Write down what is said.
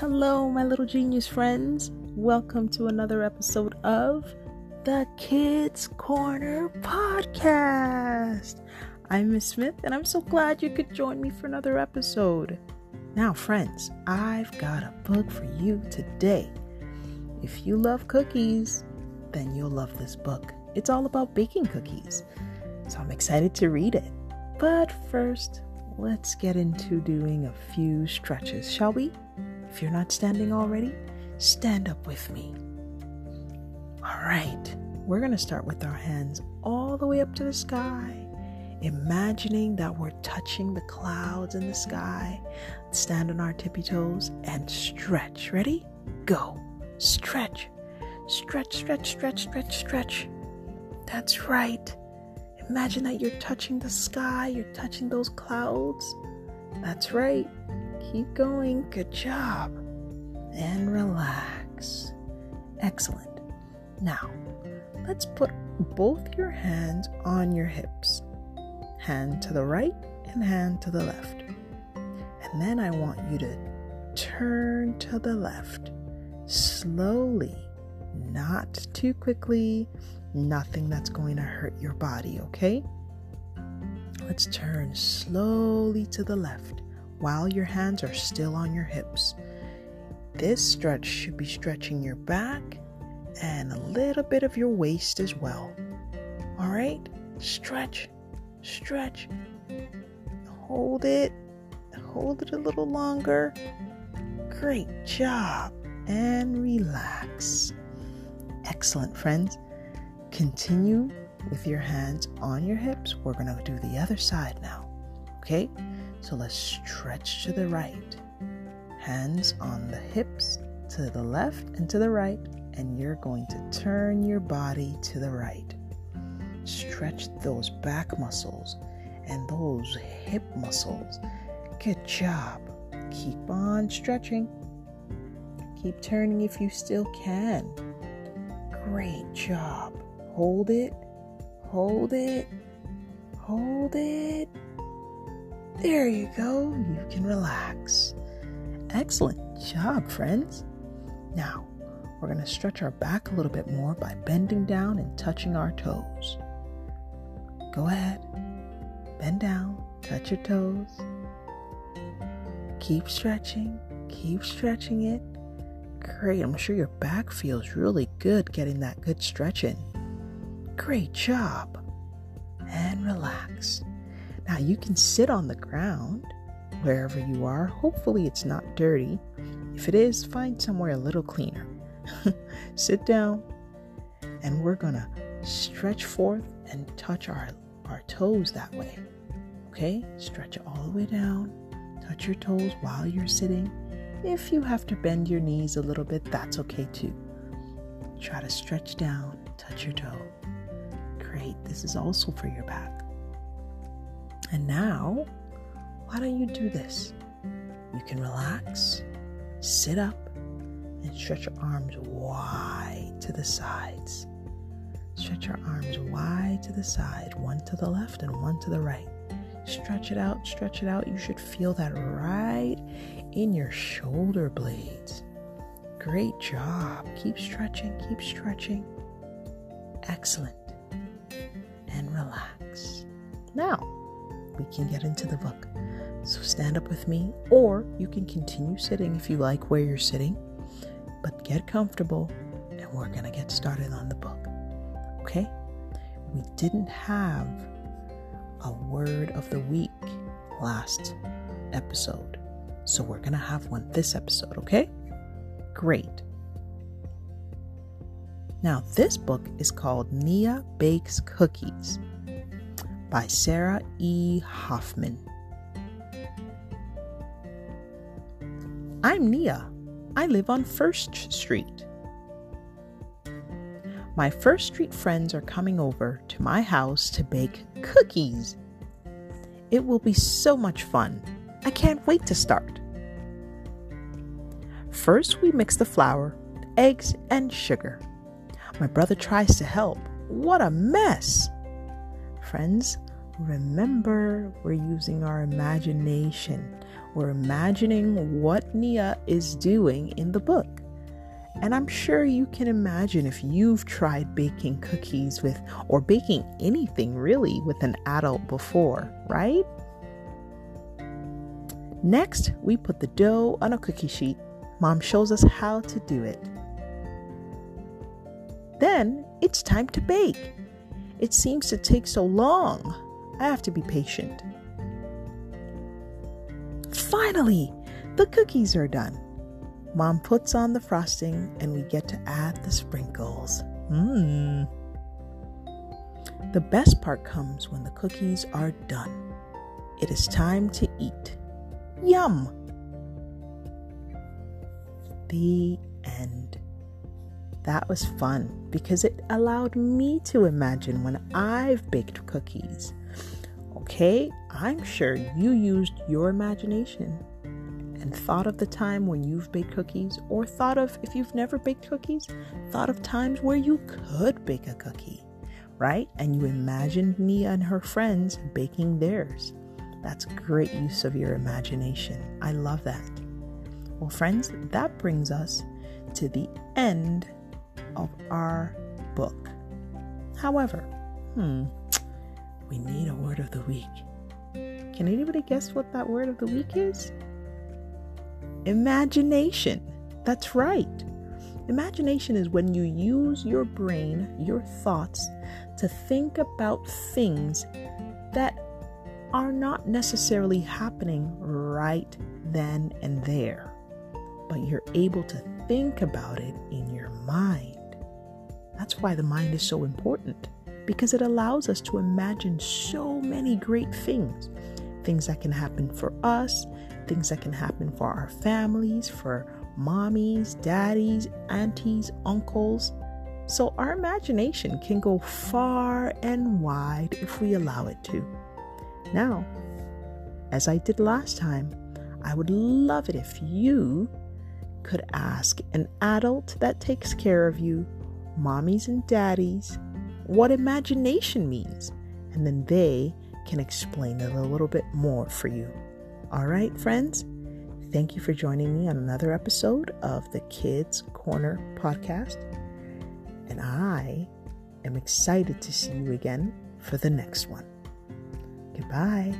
Hello, my little genius friends. Welcome to another episode of the Kids Corner podcast. I'm Miss Smith, and I'm so glad you could join me for another episode. Now, friends, I've got a book for you today. If you love cookies, then you'll love this book. It's all about baking cookies, so I'm excited to read it. But first, let's get into doing a few stretches, shall we? If you're not standing already, stand up with me. All right, we're going to start with our hands all the way up to the sky, imagining that we're touching the clouds in the sky. Stand on our tippy toes and stretch. Ready? Go. Stretch. Stretch, stretch, stretch, stretch, stretch. That's right. Imagine that you're touching the sky, you're touching those clouds. That's right. Keep going. Good job. And relax. Excellent. Now, let's put both your hands on your hips. Hand to the right and hand to the left. And then I want you to turn to the left slowly, not too quickly, nothing that's going to hurt your body, okay? Let's turn slowly to the left while your hands are still on your hips. This stretch should be stretching your back and a little bit of your waist as well. All right? Stretch, stretch. Hold it, hold it a little longer. Great job. And relax. Excellent, friends. Continue with your hands on your hips. We're going to do the other side now. Okay? So let's stretch to the right. Hands on the hips to the left and to the right, and you're going to turn your body to the right. Stretch those back muscles and those hip muscles. Good job. Keep on stretching. Keep turning if you still can. Great job. Hold it, hold it, hold it. There you go. You can relax. Excellent job, friends. Now, we're going to stretch our back a little bit more by bending down and touching our toes. Go ahead. Bend down, touch your toes. Keep stretching, keep stretching it. Great. I'm sure your back feels really good getting that good stretch in. Great job. And relax. Now you can sit on the ground wherever you are. Hopefully, it's not dirty. If it is, find somewhere a little cleaner. sit down, and we're gonna stretch forth and touch our, our toes that way. Okay? Stretch all the way down. Touch your toes while you're sitting. If you have to bend your knees a little bit, that's okay too. Try to stretch down, touch your toe. Great. This is also for your back. And now, why don't you do this? You can relax, sit up, and stretch your arms wide to the sides. Stretch your arms wide to the side, one to the left and one to the right. Stretch it out, stretch it out. You should feel that right in your shoulder blades. Great job. Keep stretching, keep stretching. Excellent. And relax. Now, we can get into the book. So stand up with me, or you can continue sitting if you like where you're sitting, but get comfortable and we're going to get started on the book. Okay? We didn't have a word of the week last episode, so we're going to have one this episode, okay? Great. Now, this book is called Nia Bakes Cookies by Sarah E. Hoffman. I'm Nia. I live on First Street. My First Street friends are coming over to my house to bake cookies. It will be so much fun. I can't wait to start. First, we mix the flour, eggs, and sugar. My brother tries to help. What a mess! Friends, remember we're using our imagination. we're imagining what Nia is doing in the book. And I'm sure you can imagine if you've tried baking cookies with, or baking anything really with an adult before, right? Next, we put the dough on a cookie sheet. Mom shows us how to do it. Then it's time to bake. It seems to take so long. I have to be patient. Finally, the cookies are done. Mom puts on the frosting and we get to add the sprinkles. Mmm. The best part comes when the cookies are done. It is time to eat. Yum! The end. That was fun because it allowed me to imagine when I've baked cookies. Okay, I'm sure you used your imagination and thought of the time when you've baked cookies, or thought of, if you've never baked cookies, thought of times where you could bake a cookie, right? And you imagined Nia and her friends baking theirs. That's great use of your imagination. I love that. Well, friends, that brings us to the end of our book. However, hmm, we need a word of the week. Can anybody guess what that word of the week is? Imagination. That's right. Imagination is when you use your brain, your thoughts, to think about things that are not necessarily happening right then and there, but you're able to think about it in your mind. That's why the mind is so important because it allows us to imagine so many great things things that can happen for us, things that can happen for our families, for mommies, daddies, aunties, uncles. So our imagination can go far and wide if we allow it to. Now, as I did last time, I would love it if you could ask an adult that takes care of you, mommies and daddies, what imagination means, and then they can explain it a little bit more for you. All right, friends? Thank you for joining me on another episode of the Kids Corner podcast. And I am excited to see you again for the next one. Goodbye.